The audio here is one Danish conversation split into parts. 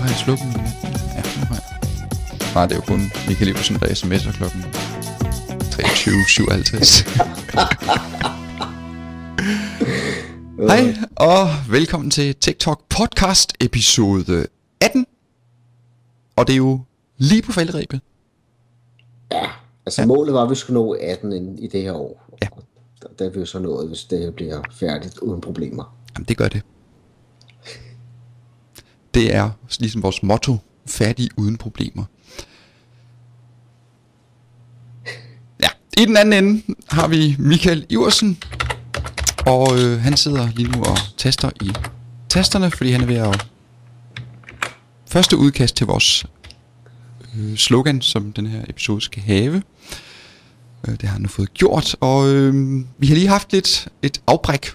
Har jeg slukket den? Ja, nu har jeg. Nej, det er jo kun Michael Iversen, der sms'er klokken 23.57. Hej, og velkommen til TikTok podcast episode 18. Og det er jo lige på faldrebet. Ja, altså ja. målet var, at vi skulle nå 18 i det her år. Ja. Der er vi jo så nået, hvis det bliver færdigt uden problemer. Jamen, det gør det. Det er ligesom vores motto, fattig uden problemer. Ja, i den anden ende har vi Michael Iversen, og øh, han sidder lige nu og taster i tasterne, fordi han er ved at første udkast til vores øh, slogan, som den her episode skal have. Øh, det har han nu fået gjort, og øh, vi har lige haft lidt et afbræk,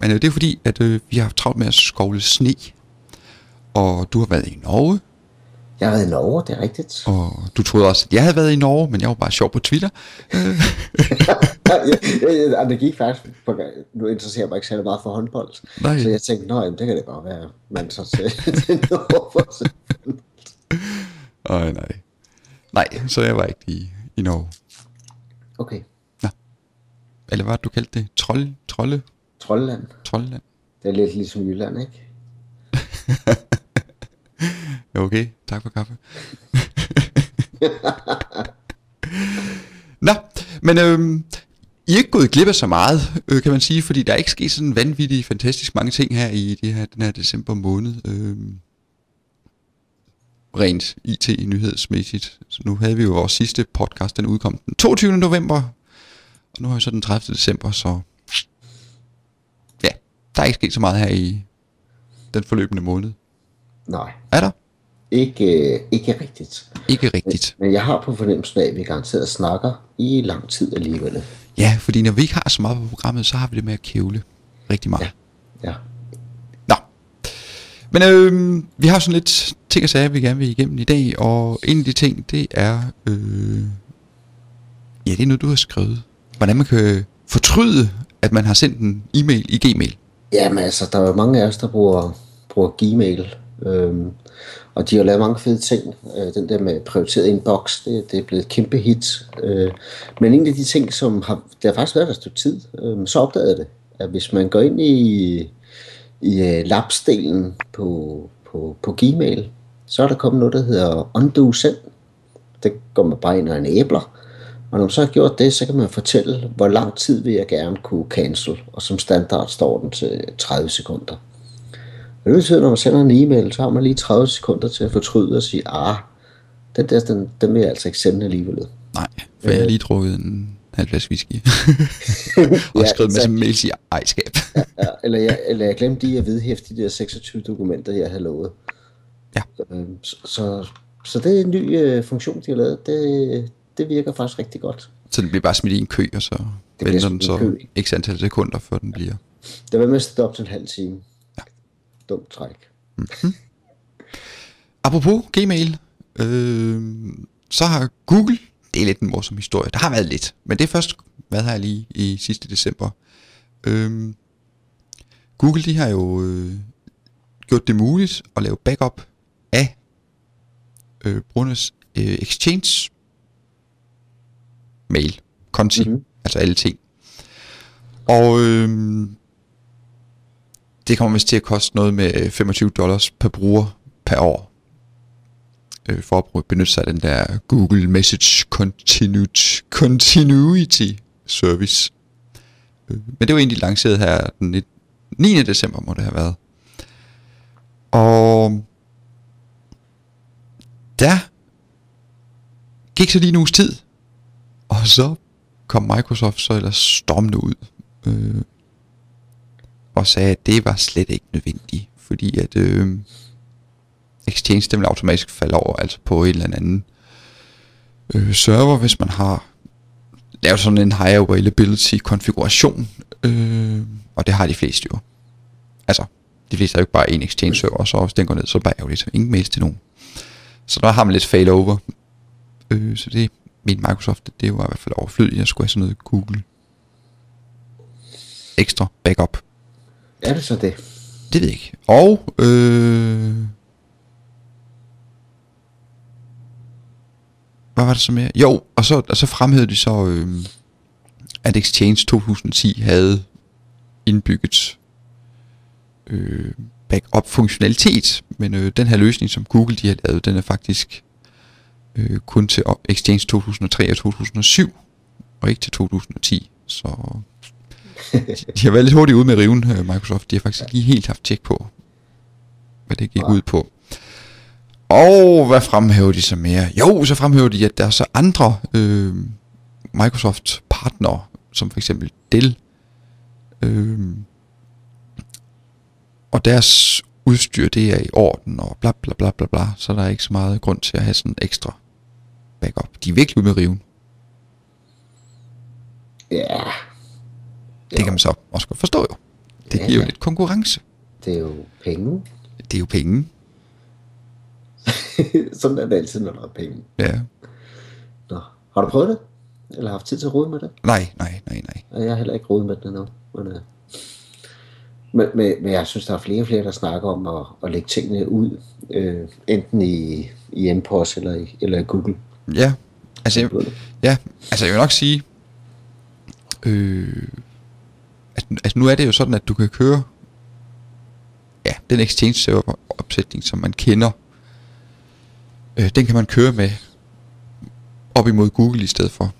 men øh, det er fordi, at øh, vi har haft travlt med at skovle sne og du har været i Norge. Jeg har været i Norge, det er rigtigt. Og du troede også, at jeg havde været i Norge, men jeg var bare sjov på Twitter. ja, det gik faktisk på Nu interesserer jeg mig ikke særlig meget for håndbold. Nej. Så jeg tænkte, nej, det kan det godt være, man så til, til Norge for nej. Nej, så jeg var ikke i, i Norge. Okay. Ja. Eller hvad du kaldte det? Troll, trolde? Trolleland. Trolleland. Det er lidt ligesom Jylland, ikke? okay, tak for kaffe. Nå, men øhm, I er ikke gået glip af så meget, øh, kan man sige, fordi der er ikke sket sådan vanvittigt fantastisk mange ting her i det her, den her december måned. Øhm, rent IT-nyhedsmæssigt. Så nu havde vi jo vores sidste podcast, den udkom den 22. november, og nu har vi så den 30. december, så ja, der er ikke sket så meget her i den forløbende måned. Nej. Er der? Ikke, øh, ikke rigtigt. Ikke rigtigt. Men, men jeg har på fornemmelsen af, at vi garanteret snakker i lang tid alligevel. Ja, fordi når vi ikke har så meget på programmet, så har vi det med at kævle rigtig meget. Ja. ja. Nå. Men øh, vi har sådan lidt ting og sager, vi gerne vil igennem i dag, og en af de ting, det er... Øh, ja, det er noget, du har skrevet. Hvordan man kan fortryde, at man har sendt en e-mail i Gmail. Jamen altså, der er jo mange af os, der bruger, bruger Gmail. Øhm, og de har lavet mange fede ting. Øh, den der med prioriteret inbox, det, det er blevet et kæmpe hit. Øh, men en af de ting, som har, det har faktisk været der et tid, øh, så opdagede jeg det, at hvis man går ind i, i uh, labsdelen på, på, på Gmail, så er der kommet noget, der hedder undo send. Det går man bare ind og en æbler. Og når man så har gjort det, så kan man fortælle, hvor lang tid vil jeg gerne kunne cancel. Og som standard står den til 30 sekunder. Og det betyder, når man sender en e-mail, så har man lige 30 sekunder til at fortryde og sige, ah, den der, den, den vil jeg altså ikke sende alligevel. Nej, for jeg har lige drukket en halv flaske whisky. og ja, skrevet en masse mails i ejskab. ja, ja, eller, jeg, eller jeg glemte lige at vedhæfte de der 26 dokumenter, jeg havde lovet. Ja. Øhm, så, så, så det er en ny øh, funktion, de har lavet. Det, det virker faktisk rigtig godt. Så den bliver bare smidt i en kø, og så det venter den så ikke antal sekunder, før den bliver... Det var mest op til en halv time dumt træk. Mm-hmm. Apropos Gmail, øh, så har Google, det er lidt en morsom historie, der har været lidt, men det er først været her lige i sidste december. Øh, Google de har jo øh, gjort det muligt at lave backup af øh, brugernes øh, Exchange mail, konti, mm-hmm. altså alle ting. Og øh, det kommer vist til at koste noget med 25 dollars per bruger per år. Øh, for at benytte sig af den der Google Message Continuity, Continuity Service. Øh, men det var egentlig lanceret her den 9. december må det have været. Og der gik så lige en uges tid, og så kom Microsoft så ellers stormende ud øh, og sagde, at det var slet ikke nødvendigt, fordi at øh, Exchange den vil automatisk falde over, altså på en eller anden øh, server, hvis man har lavet sådan en high availability konfiguration, øh, og det har de fleste jo. Altså, de fleste har jo ikke bare en Exchange server, så hvis den går ned, så er det bare ærgerligt, ingen mails til nogen. Så der har man lidt failover. Øh, så det min Microsoft, det var i hvert fald overflødigt, jeg skulle have sådan noget Google ekstra backup. Er det så det? Det ved jeg ikke. Og øh, hvad var det så mere? Jo, og så, og så fremhævede de så, øh, at Exchange 2010 havde indbygget øh, backup-funktionalitet, men øh, den her løsning, som Google de har lavet, den er faktisk øh, kun til Exchange 2003 og 2007, og ikke til 2010. Så de, har været lidt hurtigt ude med riven, øh, Microsoft. De har faktisk lige helt haft tjek på, hvad det gik ud på. Og hvad fremhæver de så mere? Jo, så fremhæver de, at der er så andre øh, Microsoft-partnere, som for eksempel Dell, øh, og deres udstyr, det er i orden, og bla bla bla bla bla, så der er ikke så meget grund til at have sådan ekstra backup. De er virkelig ude med riven. Ja. Det kan man så også godt forstå jo. Det Ja, giver jo ja. lidt konkurrence. Det er jo penge. Det er jo penge. Sådan er det altid, når der er penge. Ja. Nå, har du prøvet det? Eller haft tid til at rode med det? Nej, nej, nej, nej. Og Jeg har heller ikke rodet med det endnu. Men, øh, men, men, men jeg synes, der er flere og flere, der snakker om at, at lægge tingene ud. Øh, enten i, i MPOS eller i, eller i Google. Ja, altså jeg, ja, altså jeg vil nok sige, øh, at, altså nu er det jo sådan, at du kan køre, ja, den Exchange server opsætning, som man kender, øh, den kan man køre med op imod Google i stedet for.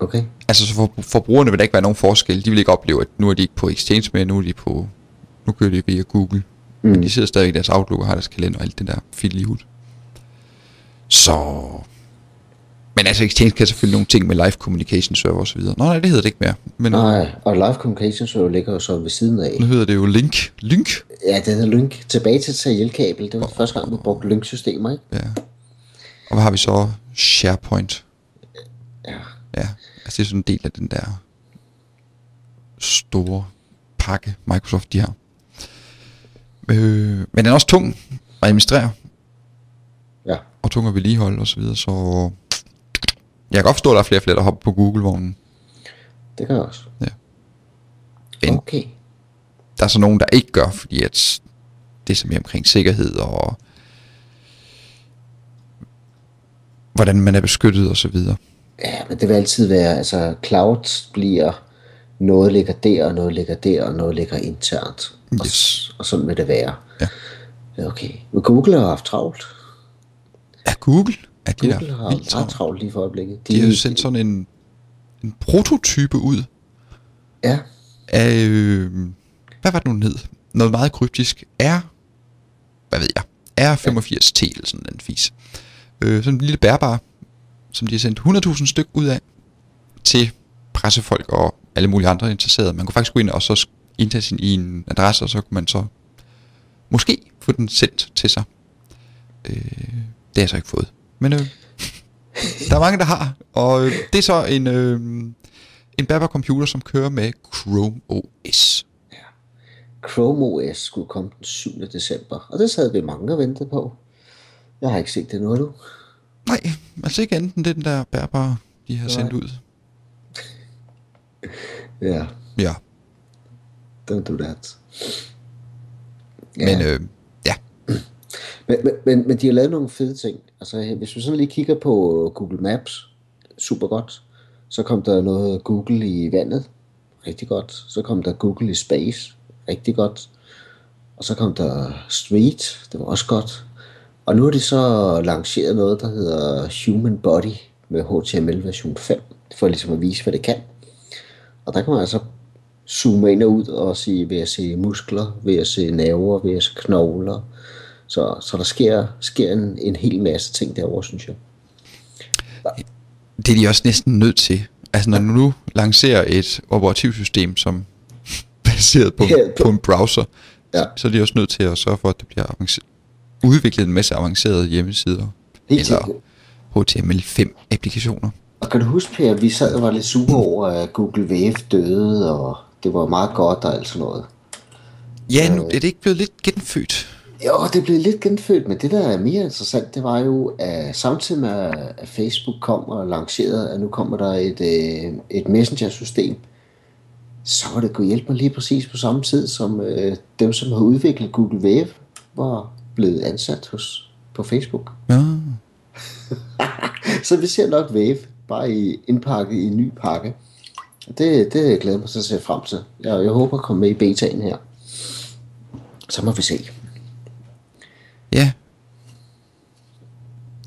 Okay. Altså så for, for brugerne vil der ikke være nogen forskel. De vil ikke opleve, at nu er de ikke på Exchange mere, nu er de på, nu kører de via Google. Mm. Men de sidder stadig i deres Outlook og har deres kalender og alt det der fiddlyhut. Så... Men altså Exchange kan selvfølgelig nogle ting med live communication server og videre. Nå nej, det hedder det ikke mere. Men Nej, og Live Communication Server ligger jo så ved siden af. nu hedder det jo Link. Link? Ja, det hedder Lynk. Tilbage til serielkabel. Det var første gang, vi brugte Lynk-systemer, ikke? Ja. Og hvad har vi så? SharePoint. Ja. Ja, altså det er sådan en del af den der store pakke, Microsoft de har. Øh, men den er også tung at administrere, Ja. Og tung at vedligeholde og så videre, så jeg kan godt forstå, at der er flere og flere, der hopper på Google-vognen. Det kan jeg også. Ja. Men Okay. der er så nogen, der ikke gør, fordi at det er så mere omkring sikkerhed og hvordan man er beskyttet og så videre. Ja, men det vil altid være, altså cloud bliver, noget ligger der, og noget ligger der, og noget ligger internt. Og, Yes. og sådan vil det være. Ja, Okay. Men Google har haft travlt. Er Google? Er de Google der har vildt travlt? travlt lige for øjeblikket. De har jo sendt sådan en, en prototype ud Ja, af, øh, hvad var det nu den hed? Noget meget kryptisk. R, hvad ved jeg, R85T eller sådan en fis. Øh, sådan en lille bærbar, som de har sendt 100.000 styk ud af til pressefolk og alle mulige andre interesserede. Man kunne faktisk gå ind og så indtage sin i en adresse, og så kunne man så måske få den sendt til sig. Øh, det har jeg så ikke fået. Men øh, der er mange, der har. Og øh, det er så en, øh, en bærbar computer, som kører med Chrome OS. Chrome OS skulle komme den 7. december, og det sad vi mange og ventede på. Jeg har ikke set det nu, du. Nej, altså ikke enten den der bærbare, de har sendt ud. Ja, Ja, don't do that. ja. men øh, ja. Men, men, men, de har lavet nogle fede ting. Altså, hvis vi sådan lige kigger på øh, Google Maps, super godt. Så kom der noget Google i vandet, rigtig godt. Så kom der Google i Space, rigtig godt. Og så kom der Street, det var også godt. Og nu har de så lanceret noget, der hedder Human Body med HTML version 5, for ligesom at vise, hvad det kan. Og der kan man altså zoome ind og ud og sige, vil jeg se muskler, vil jeg se nerver, vil jeg se knogler. Så, så der sker, sker en, en hel masse ting derovre, synes jeg. Det er de også næsten nødt til. Altså når du nu lancerer et operativsystem, som baseret på, Ja, på- på en browser, Ja. så er de også nødt til at sørge for, at det bliver avanceret, udviklet en masse avancerede hjemmesider. Helt eller sikkert. HTML5-applikationer. Og kan du huske, Per, at vi sad og var lidt sure over, at Google Wave døde, og det var meget godt og alt sådan noget. Ja, nu er det ikke blevet lidt genfødt. Jo, det blev lidt genfødt, men det der er mere interessant, det var jo, at samtidig med, at Facebook kom og lancerede, at nu kommer der et, øh, et messenger-system, så var det kunne hjælpe mig lige præcis på samme tid, som øh, dem, som har udviklet Google Wave, var blevet ansat hos, på Facebook. Ja. så vi ser nok Wave, bare i indpakket i en ny pakke. Det, det glæder mig så at se frem til. Jeg, jeg håber at komme med i betaen her. Så må vi se. Ja.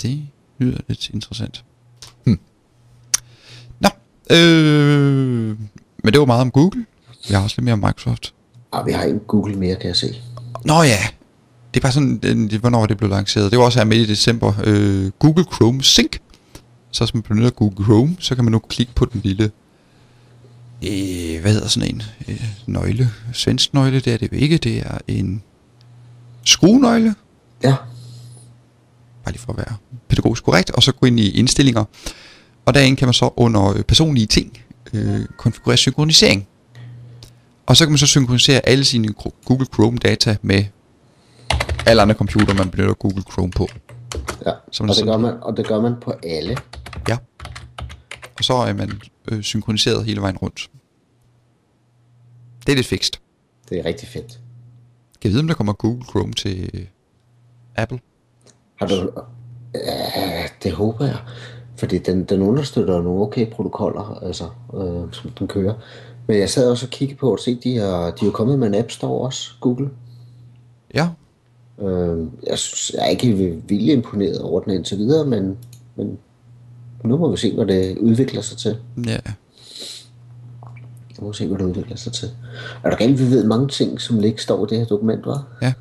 Det lyder lidt interessant. Hm. Nå, øh, men det var meget om Google. Vi har også lidt mere om Microsoft. Og vi har en Google mere, kan jeg se. Nå ja, det er bare sådan, det, det- hvornår det blev lanceret. Det var også her midt i december. Øh, Google Chrome Sync. Så hvis man benytter Google Chrome, så kan man nu klikke på den lille, øh, hvad hedder sådan en, øh, nøgle. Svensk nøgle, det er det ikke. Det er en skruenøgle. Ja, bare lige for at være pædagogisk korrekt, og så gå ind i indstillinger. Og derinde kan man så under øh, personlige ting øh, konfigurere synkronisering. Og så kan man så synkronisere alle sine Google Chrome data med alle andre computer, man benytter Google Chrome på. ja. Som og, det gør man, og det gør man på alle. Ja. Og så er man øh, synkroniseret hele vejen rundt. Det er lidt fikst. Det er rigtig fedt. Kan jeg vide, om der kommer Google Chrome til øh, Apple? Har du... Ja, det håber jeg. Fordi den, den understøtter nogle okay protokoller, altså, øh, som den kører. Men jeg sad også og kiggede på at se, de er, de er jo kommet med en App Store også, Google. Ja. Øh, jeg, synes, jeg er ikke vildt imponeret over den indtil videre, men, men nu må vi se, hvad det udvikler sig til. Ja. Nu må vi se, hvad det udvikler sig til. Er der rent, vi ved mange ting, som ikke står i det her dokument, var? Ja.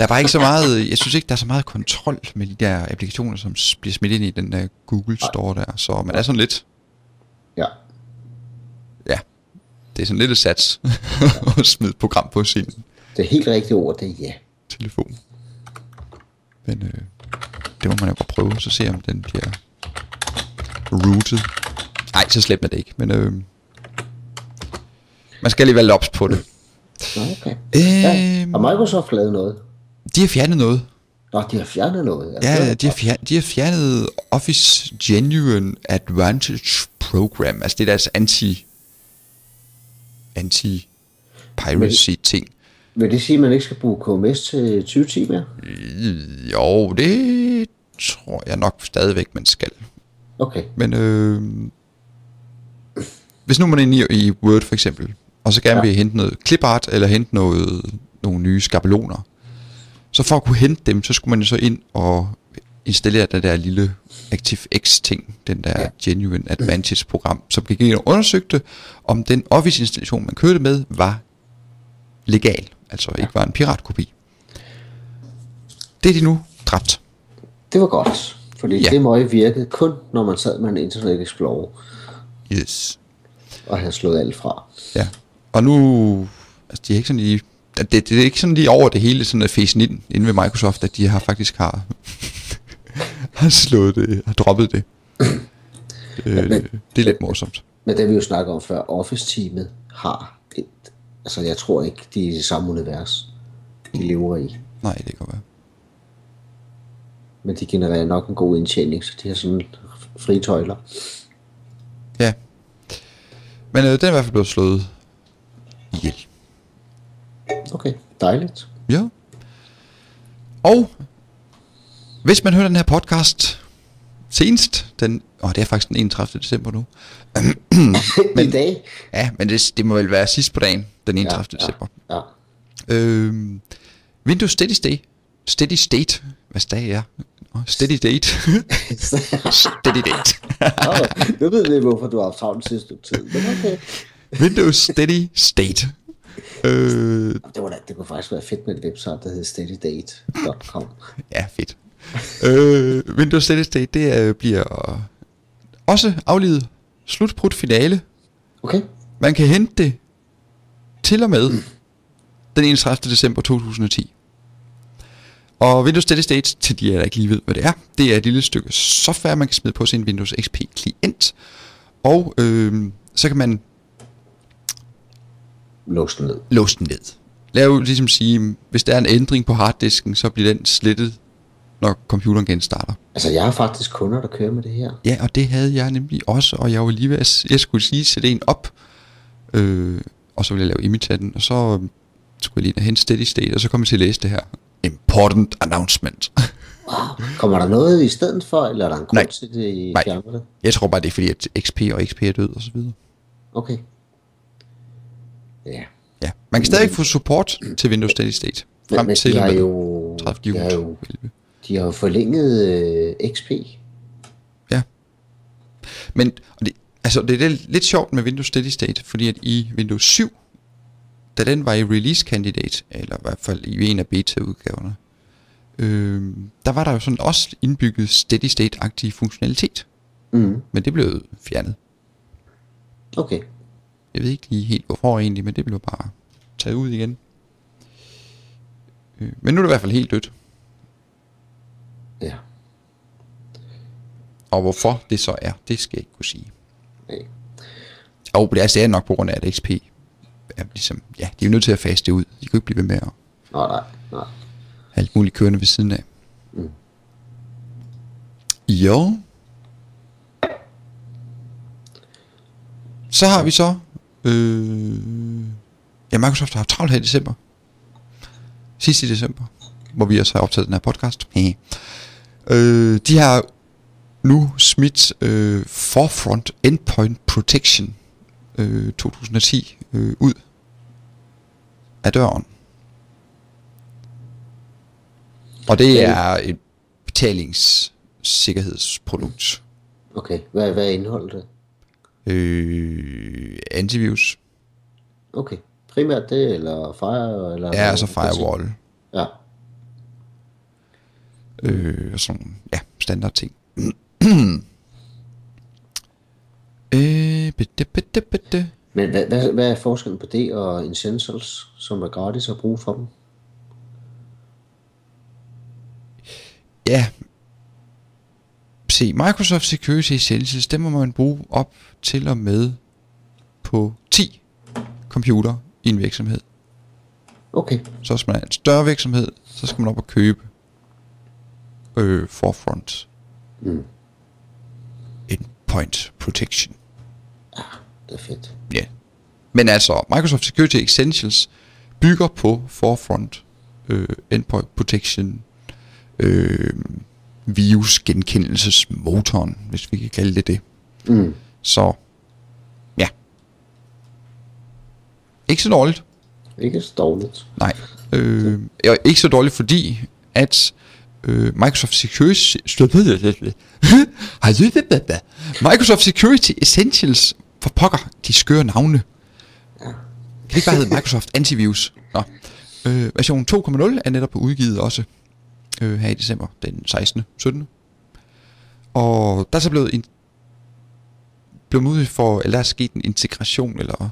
Der er bare ikke så meget, jeg synes ikke, der er så meget kontrol med de der applikationer, som bliver smidt ind i den der Google Store der. Så man er sådan lidt, Ja. ja, det er sådan lidt et sats at smide et program på sin Det helt rigtige ord, det er ja. telefon. Men øh, det må man jo godt prøve, så se om den bliver routed. Nej, så slemt er det ikke, men øh, man skal lidt ops på det. Okay. Øh, Har Microsoft lavet noget? De har fjernet noget. Nå, de har fjernet noget. Ja, det de har, fjernet, de har fjernet Office Genuine Advantage Program. Altså det er deres anti anti piracy ting. Vil det sige, at man ikke skal bruge KMS til 2010 mere? Jo, det tror jeg nok stadigvæk, man skal. Okay. Men øh, hvis nu man er inde i, i Word for eksempel, og så gerne Ja. vil hente noget clipart, eller hente noget, nogle nye skabeloner, så for at kunne hente dem, så skulle man jo så ind og installere det der lille ActiveX ting, den der Ja. ja. Genuine Advantage program, som gik ind og undersøgte, om den Office installation, man kørte med, var legal, altså ikke var en piratkopi. Det er de nu dræbt. Det var godt. Fordi Ja. ja. det møg virkede kun, når man sad med en Internet Explorer Yes. og havde slået alt fra. Ja. Og nu, altså de er ikke sådan lige, det, det er ikke sådan lige over det hele, sådan at facen ind, inde ved Microsoft, at de har faktisk har, har slået det, har droppet det. øh, men- det, det er lidt morsomt. Men det vi jo snakker om før, Office-teamet har et... Altså, jeg tror ikke, de er i det samme univers, de lever i. Nej, det kan være. Men de genererer nok en god indtjening, så de har sådan frie tøjler. Ja. Men øh, den er i hvert fald blevet slået ihjel. Okay, dejligt. Ja. Og hvis man hører den her podcast senest, den, åh, det er faktisk den 31. december nu. Men, I dag? Ja, men det, det må vel være sidst på dagen, den 31. Ja, december. Ja. Øhm, Windows Steady State. Steady State. Hvad dag er? Nå, Steady Date. Steady Date. Nå, nu ved vi, hvorfor du har haft travlt sidste tid. Men okay. Windows Steady State. Øh, Det, var da, det kunne faktisk være fedt med et website, der hedder steadydate.com. ja, fedt. øh, Windows Steady State, det er, bliver også aflevet slutbrudt finale. Okay? Man kan hente det til og med den 31. december 2010. Og Windows Steady State, til de, der ikke lige ved, hvad det er, det er et lille stykke software, man kan smide på sin Windows XP klient. Og øh, så kan man Lås den ned. låse den ned. Lave ligesom sige, hvis der er en ændring på harddisken, så bliver den slettet, når computeren genstarter. Altså, jeg har faktisk kunder, der kører med det her. Ja, og det havde jeg nemlig også, og jeg var lige ved at, jeg skulle lige sætte en op, øh, og så ville jeg lave imitaten, og så øh, skulle jeg lige hente steady state, og så kom jeg til at læse det her. Important announcement. Wow. Kommer der noget i stedet for, eller er der en grund Nej. til, at de Nej. det? Jeg tror bare, det er fordi, at XP og XP er død og så videre. Okay. Ja. Ja. Man kan stadig få support til Windows Steady State. Men, Frem men til de har jo, 30. de har jo, de har jo forlænget øh, XP. Ja. Men det, altså, det er lidt, lidt sjovt med Windows Steady State, fordi at i Windows 7, da den var i release candidate, eller i hvert fald i en af beta-udgaverne, øh, der var der jo sådan også indbygget Steady State-agtig funktionalitet. Mm. Men det blev fjernet. Okay. Jeg ved ikke lige helt hvorfor egentlig, men det blev bare taget ud igen. Øh, men nu er det i hvert fald helt dødt. Ja. Og hvorfor det så er, det skal jeg ikke kunne sige. Nej. Og det er stadig nok på grund af, at XP er ligesom, ja, de er jo nødt til at faste det ud. De kan jo ikke blive ved med at nej. Nej. have alt muligt kørende ved siden af. Mm. Jo. Så har vi så, øh, ja, Microsoft har haft travlt her i december. Sidst i december, hvor vi også har optaget den her podcast. øh, de har nu smidt øh, Forefront Endpoint Protection øh, 2010 øh, ud af døren. Og det er et betalingssikkerhedsprodukt. Okay. Hvad, hvad indeholder det? Øh, antivirus. Okay. Primært det, eller Fire, eller... Ja, altså firewall. Ja. Øh, og sådan, ja, standard ting. øh, bitte, bitte, bitte. Men hvad, hvad, hvad er forskellen på det og Essentials, som er gratis at bruge for dem? Ja. Se, Microsoft Security Essentials, dem må man bruge op til og med på 10 computer i en virksomhed. Okay. Så hvis man er en større virksomhed, så skal man op og købe øh, Forefront Mm. Endpoint Protection. Det er fedt. Ja. Men altså, Microsoft Security Essentials bygger på Forefront øh, Endpoint Protection øh, virus genkendelsesmotoren, hvis vi kan kalde det det. Mm. Så, ja. Ikke så dårligt. Ikke så dårligt. Nej. Øh, og ikke så dårligt, fordi at øh, Microsoft Security... Microsoft Security Essentials for pokker, de skøre navne. Kan det ikke bare hedde Microsoft Antivirus? Nå. Øh, version 2.0 er netop udgivet også øh, her i december, den 16. 17. Og der er så blevet en blevet muligt for, eller der er sket en integration, eller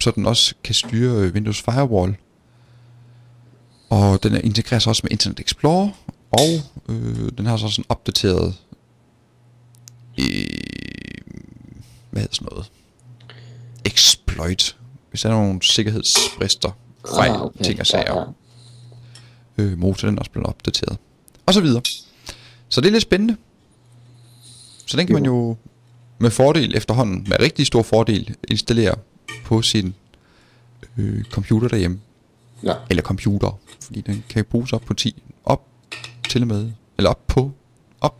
så den også kan styre øh, Windows Firewall. Og den er integreres også med Internet Explorer, og øh, den har så sådan opdateret øh, hvad hedder sådan noget? Exploit. Hvis der er nogle sikkerhedsbrister, fejl, Ah, okay. ting og Ja, sager. ja. Øh, motor den også blevet opdateret. Og så videre. Så det er lidt spændende. Så den kan man jo med fordel efterhånden, med rigtig stor fordel, installere på sin øh, computer derhjemme. ja. Eller computer, fordi den kan bruges op på 10, op til og med, eller op på, op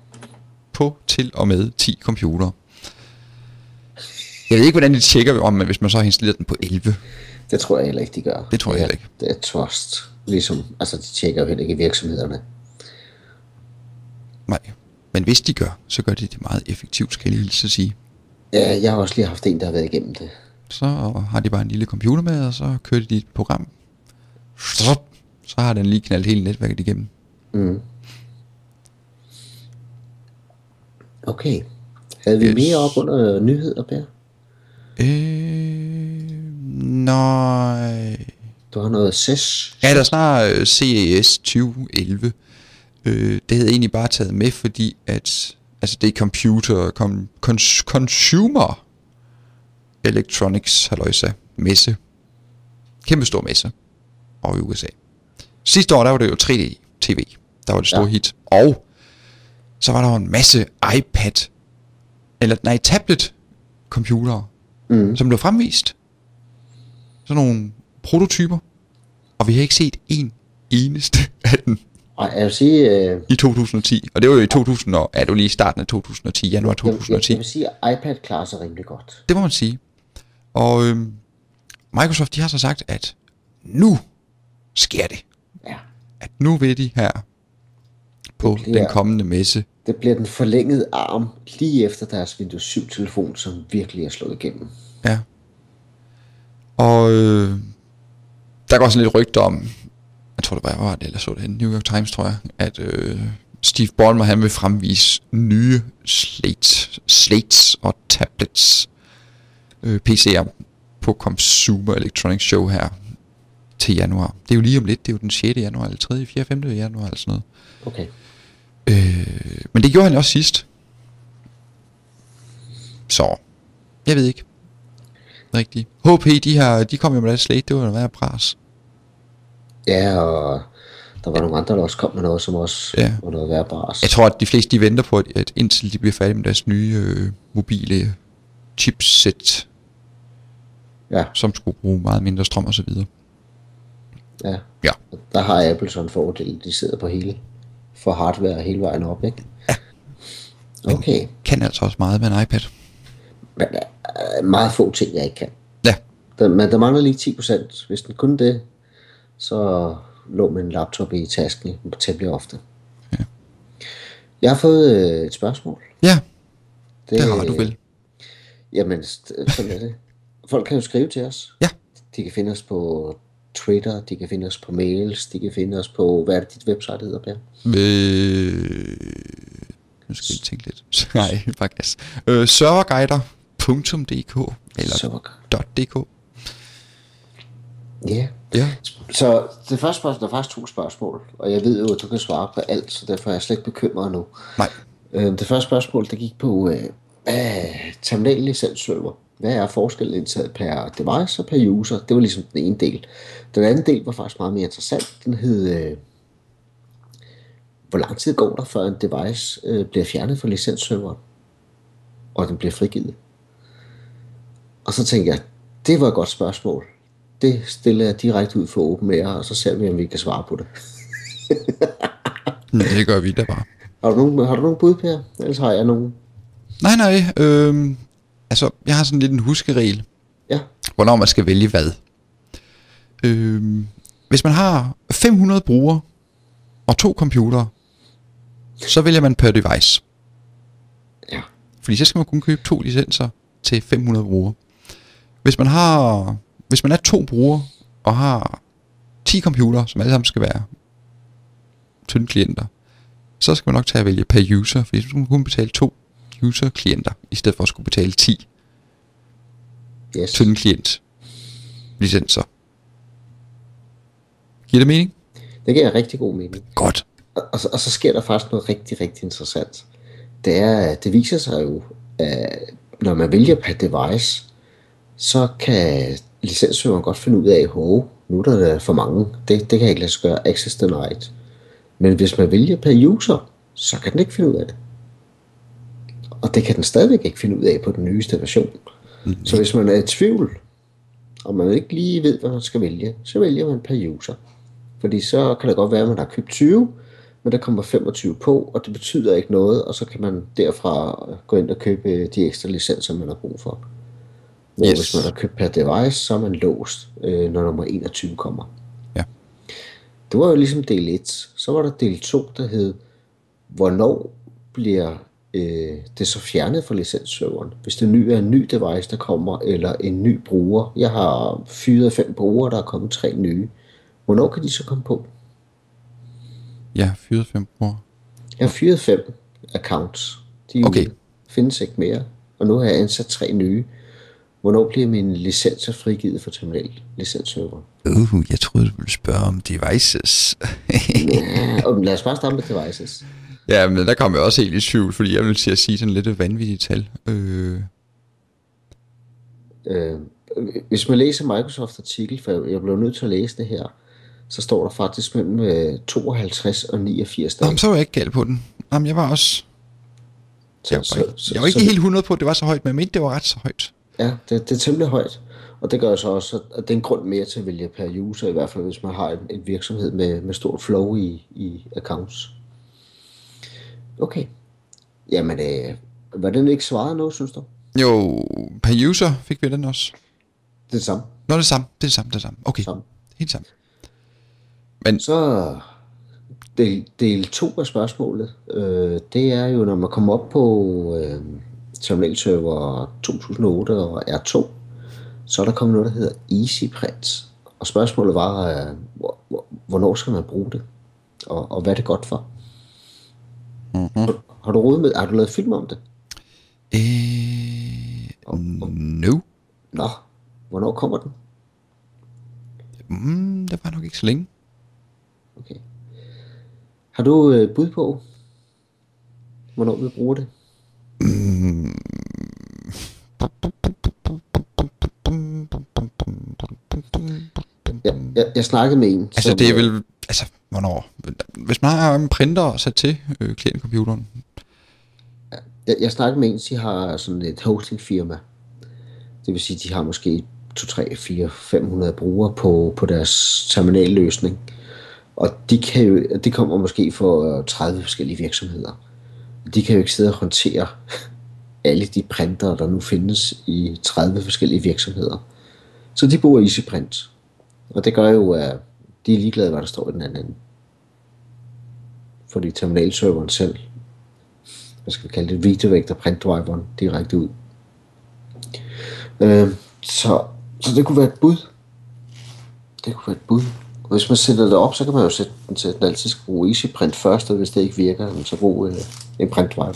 på til og med 10 computer. Jeg ved ikke, hvordan de tjekker, om hvis man så har installeret den på 11. Det tror jeg heller ikke, de gør. Det tror jeg er- heller ikke. Det er trust. Ligesom, altså de tjekker jo heller ikke i virksomhederne. Nej. Men hvis de gør, så gør de det meget effektivt, skal jeg lige så sige. Ja, jeg har også lige haft en, der har været igennem det. Så har de bare en lille computer med, og så kører de et program. Så, så har den lige knaldt hele netværket igennem. Mm. Okay. Havde vi yes. mere op under nyheder, Per? Øh, nej. Du har noget SES. Ja, der er snart øh, CES 2011. Øh, det havde jeg egentlig bare taget med, fordi at altså det er computer, com, cons, consumer electronics, halløjsa, messe. Kæmpe stor messe over i USA. Sidste år, der var det jo 3D TV, der var det store ja. Ja. hit. Og så var der jo en masse iPad, eller nej, tablet computere, Mm. som blev fremvist. Sådan nogle prototyper. Og vi har ikke set en eneste af dem. Og jeg vil sige... Øh, i 2010. Og det var jo i 2000, og er du lige i starten af 2010, januar jeg, jeg, 2010. jeg vil sige, at iPad klarer sig rimelig godt. Det må man sige. Og øhm, Microsoft, de har så sagt, at nu sker det. Ja. At nu vil de her på Det bliver- den kommende messe. Det bliver den forlængede arm lige efter deres Windows 7-telefon, som virkelig er slået igennem. Ja. Og øh, der går sådan lidt rygter om, jeg tror det var, hvad var det, eller så det i New York Times, tror jeg, at øh, Steve Ballmer, han vil fremvise nye slates, slates og tablets, øh, PC'er på Consumer Electronics Show her til januar. Det er jo lige om lidt, det er jo den 6. januar, eller 3., 4., 5. januar, eller sådan noget. Okay. Øh, men det gjorde han også sidst. Så, jeg ved ikke. Rigtigt. HP, de, har, de kom jo med deres slate, det var jo værd bras. Ja, og der var nogle andre, der også kom med noget, som også Ja. var noget værd bras. Jeg tror, at de fleste de venter på, at, indtil de bliver færdige med deres nye øh, mobile chipset, Ja, som skulle bruge meget mindre strøm og så videre. ja. Ja. Der har Apple sådan en fordel, de sidder på hele, for hardware hele vejen op, ikke? Ja. Okay, Kan altså også meget med en iPad. men der er meget få ting, jeg ikke kan. Ja, Der, men der mangler lige 10%. Hvis den kunne det, så lå min laptop i tasken temmelig ofte. Ja. Jeg har fået øh, et spørgsmål. ja det har du vel. Jamen, sådan er det. Folk kan jo skrive til os. Ja. De kan finde os på Twitter, de kan finde os på mails, de kan finde os på, hvad er det dit website hedder, Per? Øh, nu skal jeg tænke lidt. Nej, faktisk. Øh, serverguider.dk eller .dk. ja. Ja. Så det første spørgsmål, der er faktisk to spørgsmål, og jeg ved jo, at du kan svare på alt, så derfor er jeg slet ikke bekymret nu. Nej. Øh, det første spørgsmål, der gik på øh, øh, terminal licensserver. Hvad er forskellen indtaget per device og per user? Det var ligesom den ene del. Den anden del var faktisk meget mere interessant. Den hed, øh, hvor lang tid går der, før en device øh, bliver fjernet fra licensserveren, og den bliver frigivet? Og så tænkte jeg, det var et godt spørgsmål. Det stiller jeg direkte ud for OpenAI, og så ser vi, om vi kan svare på det. Det gør vi da bare. Har du nogen, har du nogen bud, Per? Ellers har jeg nogen. Nej, nej. Øh, altså, jeg har sådan lidt en huskeregel. Ja, hvornår man skal vælge hvad. Øh, hvis man har 500 brugere og to computere, så vælger man per device. ja. Fordi så skal man kun købe to licenser til 500 brugere. Hvis man har, hvis man er to brugere og har 10 computere, som alle sammen skal være tynde klienter, så skal man nok tage at vælge per user, fordi så skal man kun betale to user klienter, i stedet for at skulle betale 10 Yes. tynde klient licenser. Giver det mening? Det giver rigtig god mening. Godt. Og, og, så, og så sker der faktisk noget rigtig, rigtig interessant. Det er, at det viser sig jo, at når man vælger per device, så kan licenssøgeren godt finde ud af, at nu er der for mange. Det, det kan jeg ikke lade sig gøre. Access denied. Men hvis man vælger per user, så kan den ikke finde ud af det. Og det kan den stadigvæk ikke finde ud af på den nyeste version. Så hvis man er i tvivl, og man ikke lige ved, hvad man skal vælge, så vælger man per user. Fordi så kan det godt være, at man har købt 20, men der kommer 25 på, og det betyder ikke noget, og så kan man derfra gå ind og købe de ekstra licenser, man har brug for. Yes. hvis man har købt per device, så er man låst, øh, når nummer 21 kommer. Ja. Det var jo ligesom del 1. Så var der del 2, der hed, hvornår bliver øh, det så fjernet fra licensserveren? Hvis det ny er en ny device, der kommer, eller en ny bruger. Jeg har fyret fem brugere, der er kommet tre nye. Hvornår kan de så komme på? Ja, fyret fem brugere. Jeg har fyret fem accounts. De Okay. findes ikke mere. Og nu har jeg ansat tre nye. Hvornår bliver mine licenser frigivet for terminal licensserver? Uh, jeg troede, du ville spørge om devices. Ja, og lad os bare starte med devices. ja, men der kom jeg også helt i tvivl, fordi jeg ville til at sige sådan lidt et vanvittigt tal. Øh, Øh, hvis man læser Microsoft artikel, for jeg blev nødt til at læse det her, så står der faktisk mellem øh, 52 og 89 dage. Nå, så var jeg ikke galt på den. Jamen, jeg var også... Så- Jeg var, så- ikke, jeg var ikke så- helt 100 på, at det var så højt, men jeg mente, det var ret så højt. Ja, det, det er temmelig højt. Og det gør så også, at det er en grund mere til at vælge per user, i hvert fald hvis man har en, en virksomhed med, med stort flow i, i accounts. Okay. Jamen, øh, var den ikke svaret noget, synes du? Jo, per user fik vi den også. Det er det samme. Nå, det er det samme, det er det samme, det er det samme. Okay, Samme. helt sammen. Men Så del, del to af spørgsmålet, øh, det er jo, når man kommer op på øh, terminalserver 2008 og R2, så er der kommet noget, der hedder EasyPrint. Og spørgsmålet var, øh, hvor, hvor, hvornår skal man bruge det? Og, og hvad er det godt for? Mhm. Har, har du råd med, har du lavet film om det? øh, no. Nå, hvornår kommer den? Mm, det var nok ikke så længe. Okay. Har du øh, bud på, hvornår vi bruger det? Jeg, jeg, jeg snakkede med en. Altså som, det er øh, vel, altså hvornår? Hvis man har en printer sat til øh, klientcomputeren. Jeg, jeg snakkede med en, de har sådan et hostingfirma. Det vil sige, de har måske 2, 3, 4, 500 brugere på, på deres terminalløsning. Og de, kan jo, de kommer måske for 30 forskellige virksomheder. De kan jo ikke sidde og håndtere alle de printere, der nu findes i 30 forskellige virksomheder. Så de bruger EasyPrint. Og det gør jo, at de er ligeglade, hvad der står i den anden ende. Fordi terminalserveren selv hvad skal vi kalde det, videovægter printdriveren direkte ud. Øh, så, så det kunne være et bud. Det kunne være et bud. Og hvis man sætter det op, så kan man jo sætte den til, at den altid skal bruge Easy Print først, og hvis det ikke virker, så brug øh, en printdriver,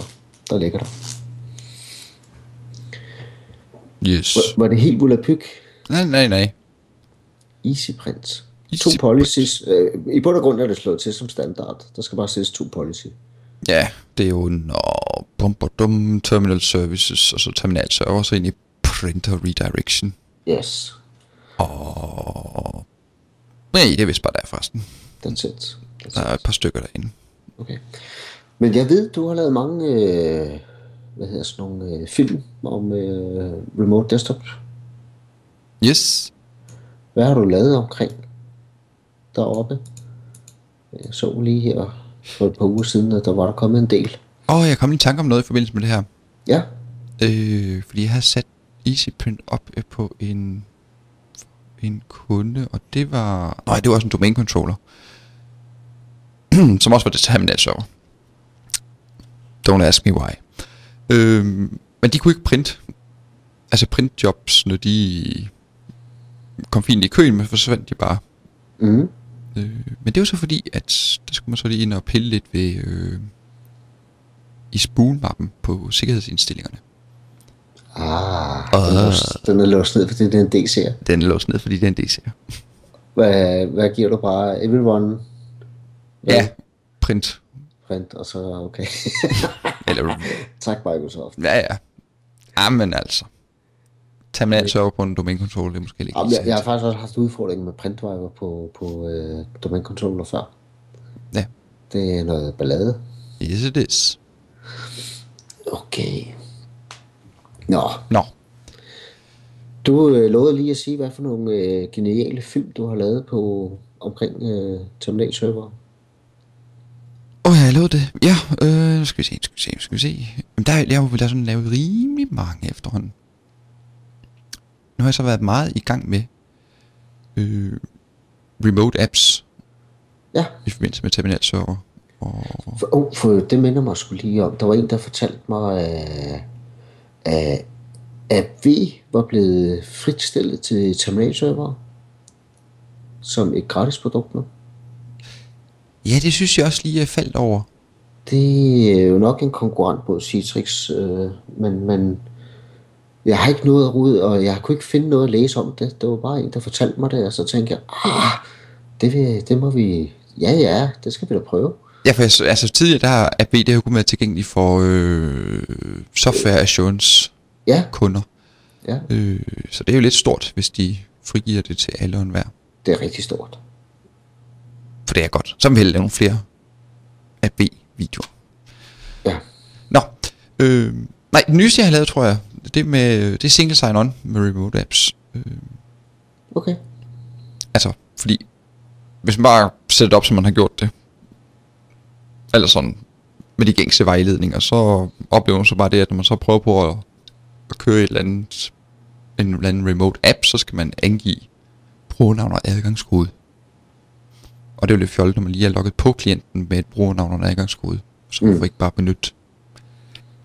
der ligger der. Yes. Var, var det helt volapyk? Nej, nej, nej. Easy Print. Easy To policies. Øh, I bund og grund er det slået til som standard. Der skal bare sættes to policy. Ja, det er jo en bum, bum, terminal services, og så terminal server, så ind i printer redirection. Yes. Og... Nej, det er vist bare der forresten. It. That's Der er et par stykker derinde. Okay. Men jeg ved, du har lavet mange øh, hvad hedder sådan nogle øh, film om øh, remote desktop. Yes. Hvad har du lavet omkring deroppe? Jeg så lige her for et par uger siden, at der var der kommet en del. Åh, oh, jeg kom lige i tanke om noget i forbindelse med det her. Ja, Øh, fordi jeg havde sat EasyPrint op øh, på en, en kunde, og det var... Nej, det var også en domain controller. som også var det terminal server. Don't ask me why. Øh, men de kunne ikke print. Altså printjobs, når de kom fint i køen, men forsvandt de bare. mm. Øh, men det var så fordi, at der skulle man så lige ind og pille lidt ved... Øh, i spoolmappen på sikkerhedsindstillingerne. ah, Ah. den, er, låst- den er låst ned, fordi det er en DC. Den er låst ned, fordi det er en DC. Hvad, hvad giver du bare? Everyone Ja, print. print, og så okay. Eller, tak Microsoft. ja, ja. Jamen altså. Terminal server på en domain controller, det er måske ikke Jamen, jeg, jeg har faktisk også haft udfordringer med printdriver på, på øh, domain controller før. Ja. Det er noget ballade. Yes, it is. Okay. Nå, Nå, du øh, lovede lige at sige, hvad for nogle øh, geniale film, du har lavet på omkring øh, terminalserver. Åh, oh, jeg lavede det. Ja, øh, nu skal vi se, nu skal vi se, nu skal vi se. Jamen, der, jeg har jo sådan lavet rimelig mange efterhånden. Nu har jeg så været meget i gang med øh, remote apps Ja, i forbindelse med terminal server. Og, for, oh, for det minder mig sgu lige om. Der var en, der fortalte mig, at, at, at V var blevet fritstillet til terminalserver som et gratis produkt nu. ja, det synes jeg også lige, jeg faldt over. Det er jo nok en konkurrent mod Citrix, øh, men, men jeg har ikke noget at rode, og jeg kunne ikke finde noget at læse om det. Det var bare en, der fortalte mig det, og så tænkte jeg, ah, det, vil, det må vi, ja ja, det skal vi da prøve. Ja, for jeg, altså tidligere der har AB, det har jo kun været tilgængeligt for øh, software assurance Ja, kunder. ja, Øh, så det er jo lidt stort, hvis de frigiver det til alle og enhver. det er rigtig stort. For det er godt. Så vil vi lave nogle flere AB-videoer. Ja, Nå, øh, nej, det nyeste jeg har lavet, tror jeg, det, med, det er single sign-on med remote apps. Okay. Altså, fordi hvis man bare sætter det op, som man har gjort det, eller sådan med de gængse vejledninger, så oplever man så bare det, at når man så prøver på at, at køre et eller andet, en eller anden remote app, så skal man angive brugernavn og adgangskode. Og det er jo lidt fjollet, når man lige har logget på klienten med et brugernavn og adgangskode. Så hvorfor Mm. ikke bare benytte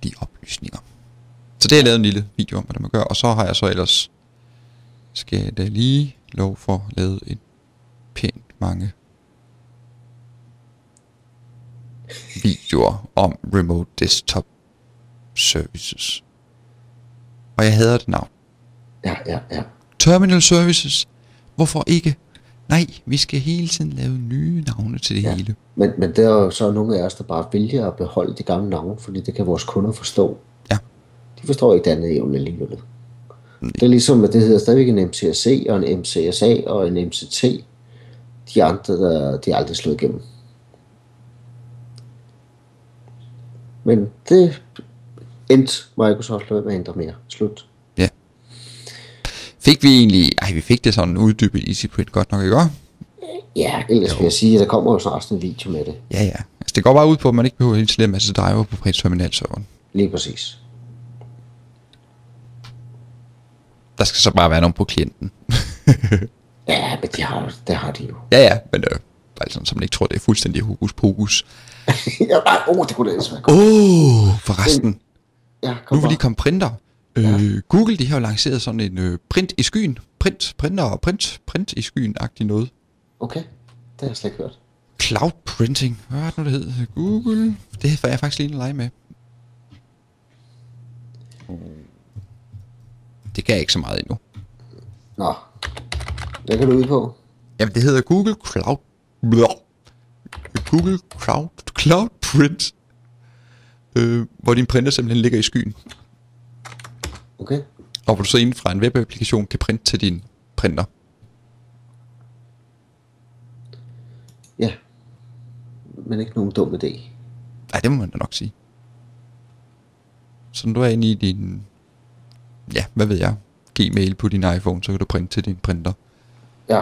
de oplysninger. Så det har jeg lavet en lille video om, hvordan man gør. Og så har jeg så ellers, skal jeg da lige lov for lavet et pænt mange videoer om remote desktop services. Og jeg hader det navn. Ja, ja, ja. Terminal services. Hvorfor ikke? Nej, vi skal hele tiden lave nye navne til det ja. Ja. hele. Men, men der er jo så nogle af os, der bare vælger at beholde de gamle navne, fordi det kan vores kunder forstå. De forstår ikke det andet evne alligevel. Det er ligesom, at det hedder stadigvæk en MCSC og en MCSA og en MCT. De andre, der, de er aldrig slået igennem. Men det endte Microsoft med at ændre mere. Slut. Ja. Fik vi egentlig... Ej, vi fik det sådan uddybet i EasyPrint godt nok, ikke? Ja, ellers vil jeg sige, at der kommer jo snart en video med det. Ja, ja. Altså, det går bare ud på, at man ikke behøver at installere en masse driver på print terminalserveren. Lige præcis. Der skal så bare være nogen på klienten. Ja, men det har, det har de jo. ja, ja, men øh, bare sådan, så man ikke tror, det er fuldstændig hokus pokus. ja, nej, oh, det kunne da ellers være godt. Åh, oh, forresten. Ja, Nu kom vil bare. lige komme printer. Øh, Google, de har jo lanceret sådan en øh, print i skyen. Print, printer og print, print i skyen-agtig noget. Okay, det har jeg slet ikke hørt. Cloud printing. Hvad var det nu, det hed? Google. Det var jeg faktisk lige en lege med. Det jeg ikke så meget endnu. Nå, hvad kan du ud på? Jamen, det hedder Google Cloud... Blah. Google Cloud, Cloud Print. Øh, hvor din printer simpelthen ligger i skyen. Okay, Og hvor du så inden fra en webapplikation kan printe til din printer. ja. Men ikke nogen dum idé. Nej, det må man da nok sige. Så når du er inde i din... Ja, hvad ved jeg? Gmail på din iPhone, så kan du printe til din printer. Ja,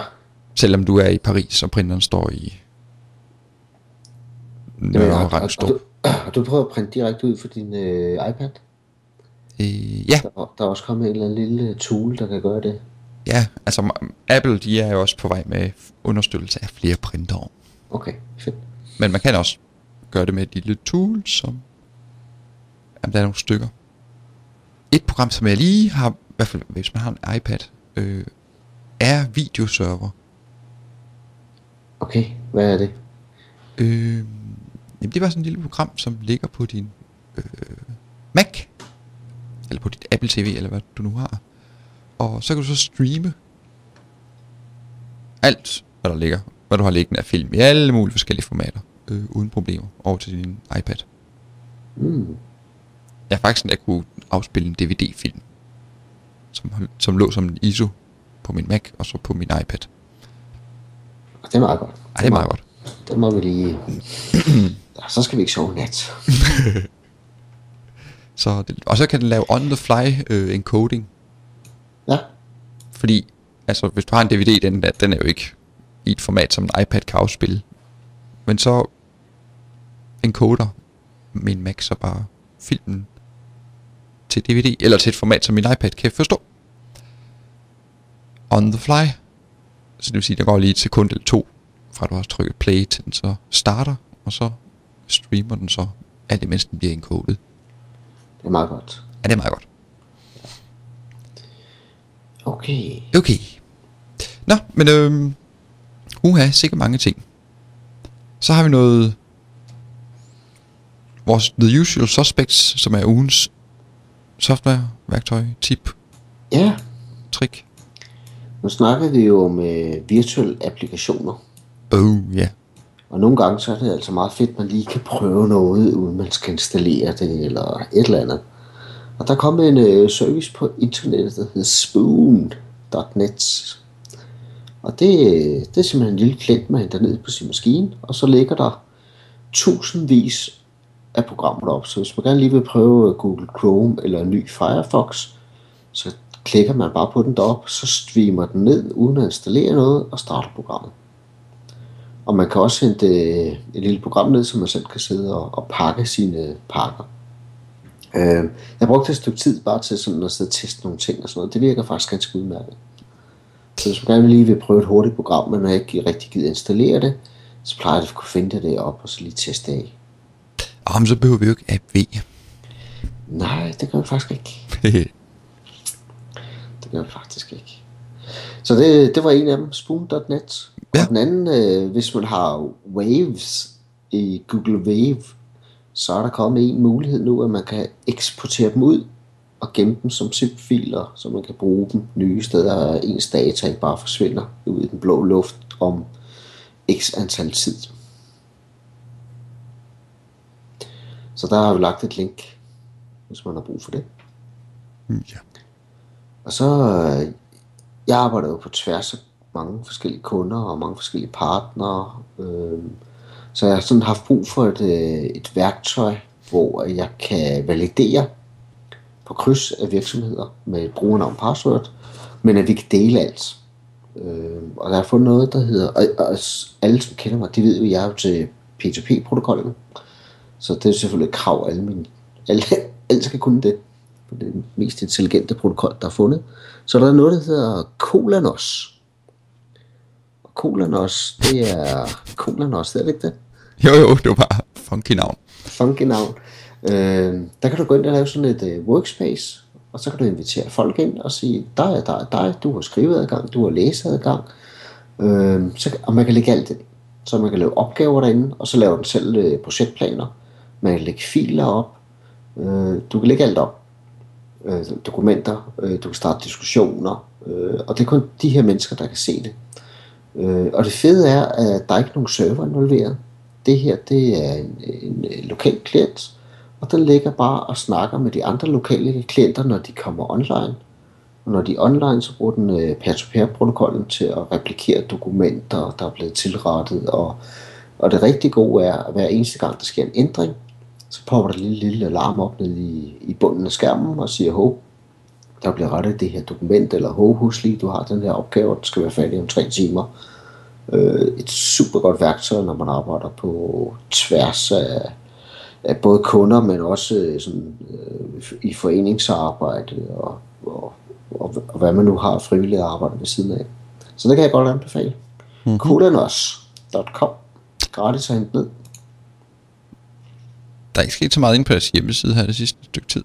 Selvom du er i Paris, og printeren står i... Har, Nørre har, har, Randstrup. du, har du prøvet at printe direkte ud for din øh, iPad? Øh, ja, Der, er- der er også kommet en eller anden lille tool, der kan gøre det. ja, altså Apple, de er jo også på vej med understøttelse af flere printere. Okay, fedt. Men man kan også gøre det med et lille tool, som... Jamen, der er nogle stykker. Et program, som jeg lige har, i hvert fald hvis man har en iPad, øh, er videoserver. Okay, hvad er det? Øh, jamen, det var sådan et lille program, som ligger på din øh, Mac, eller på dit Apple TV, eller hvad du nu har. Og så kan du så streame alt, hvad der ligger, hvad du har liggende af film, i alle mulige forskellige formater, øh, uden problemer, over til din iPad. Mm, Jeg har faktisk endda kunne afspille en DVD-film, som, som lå som en ISO på min Mac, og så på min iPad. det er meget godt. Ej, det er meget godt. Det må vi lige... ja, så skal vi ikke sove nat. Så det, og så kan den lave on-the-fly øh, encoding, Ja, Fordi, altså, hvis du har en DVD, den, den er jo ikke i et format, som en iPad kan afspille. Men så encoder min Mac så bare filmen til DVD, eller til et format, som min iPad kan forstå. On the fly. Så det vil sige, der går lige et sekund eller to, fra du har trykket play, til den så starter, og så streamer den så, alt imens den bliver encodet. det er meget godt. Ja, det er meget godt. Okay. Okay. Nå, men øhm, uha, sikkert mange ting. Så har vi noget, vores The Usual Suspects, som er ugens software, værktøj, tip, Ja, trick. nu snakker vi jo om øh, virtuelle applikationer. Oh, ja. Yeah. Og nogle gange så er det altså meget fedt, at man lige kan prøve noget, uden man skal installere det, eller et eller andet. Og der kom en øh, service på internettet, der hedder spoon.net. Og det, det er simpelthen en lille klient, man henter ned på sin maskine, og så ligger der tusindvis af programmet op. Så hvis man gerne lige vil prøve øh, Google Chrome eller en ny Firefox, så klikker man bare på den derop, så streamer den ned uden at installere noget og starter programmet. Og man kan også hente øh, et lille program ned, så man selv kan sidde og, og pakke sine pakker. Øh, jeg brugte et stykke tid bare til sådan at sidde og teste nogle ting og sådan noget. Det virker faktisk ganske udmærket. Så hvis man gerne lige vil prøve et hurtigt program, men ikke rigtig gider installere det, så plejer det at kunne finde det op og så lige teste det af. Jamen, så behøver vi jo ikke app V. Nej, det gør vi faktisk ikke. det gør vi faktisk ikke. Så det, det var en af dem, spoon.net. Ja. Og den anden, øh, hvis man har Waves i Google Wave, så er der kommet en mulighed nu, at man kan eksportere dem ud og gemme dem som zip-filer, så man kan bruge dem nye steder, og ens data ikke bare forsvinder ud i den blå luft om x antal tid. Så der har vi lagt et link, hvis man har brug for det. ja. Og så, øh, jeg arbejder jo på tværs af mange forskellige kunder og mange forskellige partnere. Øh, så jeg har sådan haft brug for et, øh, et værktøj, hvor jeg kan validere på kryds af virksomheder med brugernavn password, men at vi kan dele alt. Øh, og der har fundet noget, der hedder, og, og alle som kender mig, de ved jo, jeg er jo til P2P-protokollen, så det er selvfølgelig et krav, alle mine, alle, alle skal kunne det. Er den mest intelligente protokol, der er fundet. Så der er noget, der hedder Colanos. Og Colanos, det er Colanos, det er det ikke det? Jo, jo, det var bare funky navn. Funky navn. Øh, der kan du gå ind og lave sådan et uh, workspace, og så kan du invitere folk ind og sige, dig er dig, dig, du har skriveadgang, du har læseadgang, øh, så, og man kan lægge alt det. Så man kan lave opgaver derinde, og så laver den selv øh, projektplaner. Man kan lægge filer op. Øh, du kan lægge alt op. Øh, dokumenter. Øh, du kan starte diskussioner. Øh, og det er kun de her mennesker, der kan se det. Øh, og det fede er, at der er ikke nogen server involveret. Det her, det er en, en, en lokal klient, og den ligger bare og snakker med de andre lokale klienter, når de kommer online. Og når de er online, så bruger den øh, peer-to-peer-protokollen til at replikere dokumenter, der er blevet tilrettet. Og, og det rigtig gode er, at hver eneste gang, der sker en ændring, så popper der en lille, lille alarm op nede i, i bunden af skærmen og siger, hov, der bliver rettet det her dokument, eller hov, husk lige, du har den her opgave, og den skal være færdig om tre timer. Øh, et super godt værktøj, når man arbejder på tværs af, af både kunder, men også øh, sådan, øh, i foreningsarbejde og, og, og, og hvad man nu har frivilligt arbejde ved siden af. Så det kan jeg godt anbefale. Mm-hmm. Kulanos.com Gratis at hente ned. Der er ikke sket så meget inde på deres hjemmeside her det sidste stykke tid.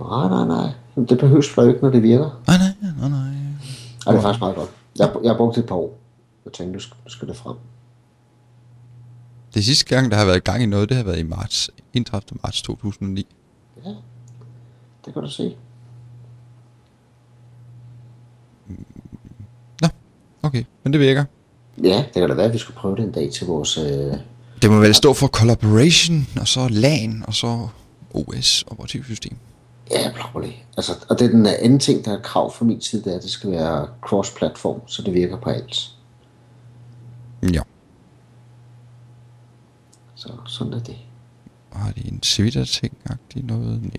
Nej, nej, nej. Men det behøves for ikke, når det virker. Nej, nej, nej, nej. Og det er faktisk meget godt. Jeg, jeg har brugt et par år. Jeg tænkte, nu skal, nu skal det frem. Det sidste gang, der har været gang i noget, det har været i marts, 31. marts 2009. Ja, det kan du se. Nå, okay, men det virker. Ja, det kan da være, at vi skulle prøve det en dag til vores... Øh... Det må vel stå for Collaboration, og så LAN, og så OS, operativsystem. Ja, probably. Altså, og det er den anden ting, der er krav fra min side, det er, at det skal være cross-platform, så det virker på alt. Ja. Så sådan er det. Har de en Twitter-ting-agtig noget? Nej.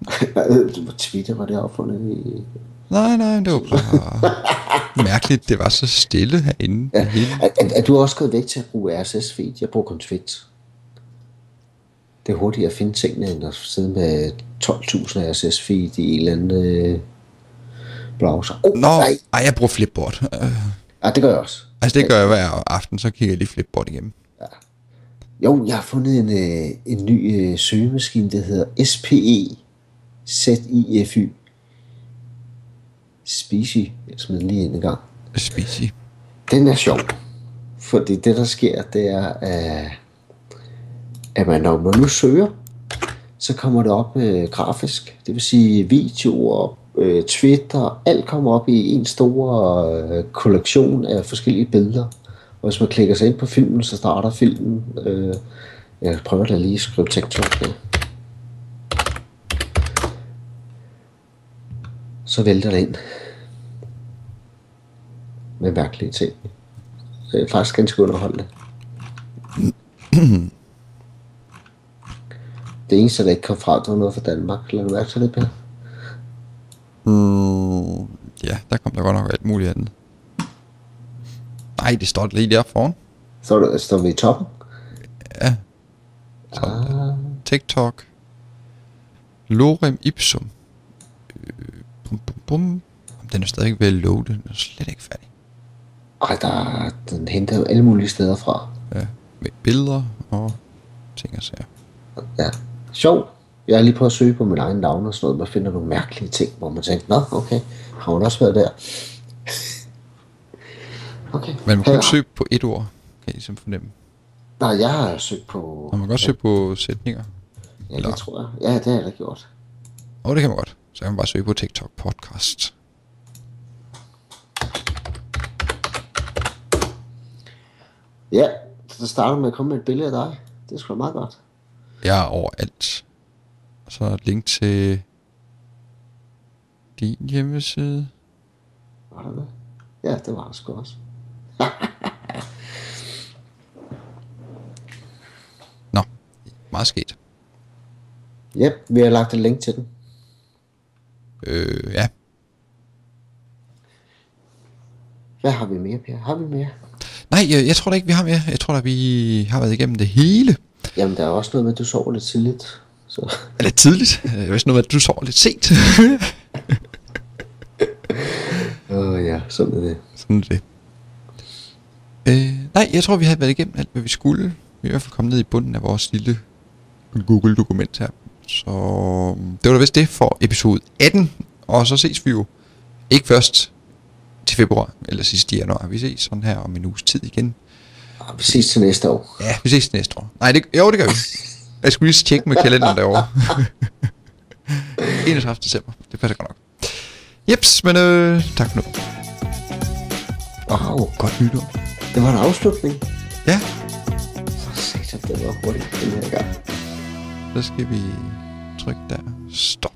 Twitter var det opfundet i... Nej, nej, det var bare mærkeligt, det var så stille herinde. Ja. Er, er, er, du også gået væk til at bruge RSS feed? Jeg bruger kun Twit. Det er hurtigt at finde tingene, end at sidde med 12.000 RSS feed i en eller anden øh, browser. Oh, Nå, nej. Ej, jeg bruger Flipboard. Uh, ja, det gør jeg også. Altså, det gør jeg hver aften, så kigger jeg lige Flipboard igennem. Ja. Jo, jeg har fundet en, øh, en ny øh, søgemaskine, der hedder SPE ZIFY. Species. Jeg smider lige ind en gang. Species. Den er sjov. Fordi det, der sker, det er, at, at man, når man nu søger, så kommer det op øh, grafisk. Det vil sige videoer, øh, Twitter, alt kommer op i en stor øh, kollektion af forskellige billeder. Og hvis man klikker sig ind på filmen, så starter filmen. Øh, jeg prøver da lige at skrive TikTok her. Så vælter det ind. Med mærkelige ting. Det er faktisk ganske underholdende. det eneste, der ikke kom frem, det var noget fra Danmark. Lad du mærke til det, Per? Mm, ja, der kom der godt nok alt muligt andet. Nej, det står lige der foran. Så der, står vi i toppen. Ja. Der. Ah, TikTok. Lorem ipsum. Øh, bum, bum, bum. Den er stadig ved at loade. Den er slet ikke færdig. Ej, der, den henter jo alle mulige steder fra. Ja. Med billeder og ting og sager. Ja, sjov. Jeg er lige på at søge på min egen navn og sådan noget. Man finder nogle mærkelige ting, hvor man tænker, nå, okay, har hun også været der? okay. Men man kan ikke søge på et ord. Kan I ligesom fornemme. Nej, jeg har søgt på... Og man kan også søge på sætninger. Ja, det tror jeg. Ja, det har jeg da gjort. Og det kan man godt. Så kan man bare søge på TikTok podcast. Ja, så starter med at komme med et billede af dig. Det er sgu da meget godt. Jeg er overalt. Og så et link til din hjemmeside. Var der det? Ja, det var der sgu også. Nå, meget sket. Ja, vi har lagt et link til den. Øh, ja. Hvad har vi mere, Per? Har vi mere? Nej, jeg, jeg tror da ikke, vi har mere. Jeg tror da, vi har været igennem det hele. Jamen, der er også noget med, at du sover lidt tidligt. Så. Er det tidligt? Øh, Jeg vidste noget med, at du sover lidt sent. Åh oh, ja, sådan er det. Sådan er det. Øh, nej, jeg tror, vi har været igennem alt, hvad vi skulle. Vi er i hvert fald kommet ned i bunden af vores lille Google-dokument her. Så det var da vist det for episode 18. Og så ses vi jo ikke først til februar, eller sidste januar. Vi ses sådan her om en uges tid igen. Og vi ses til næste år. Ja, vi ses næste år. Nej, det, jo, det gør vi. Jeg skulle lige tjekke med kalenderen derovre. 31. december. Det passer godt nok. Jeps, men øh, tak for nu. Wow, Godt nytår. det var en afslutning. Ja, For satan, det var hurtigt den her gang. så skal vi trykke der. Stop.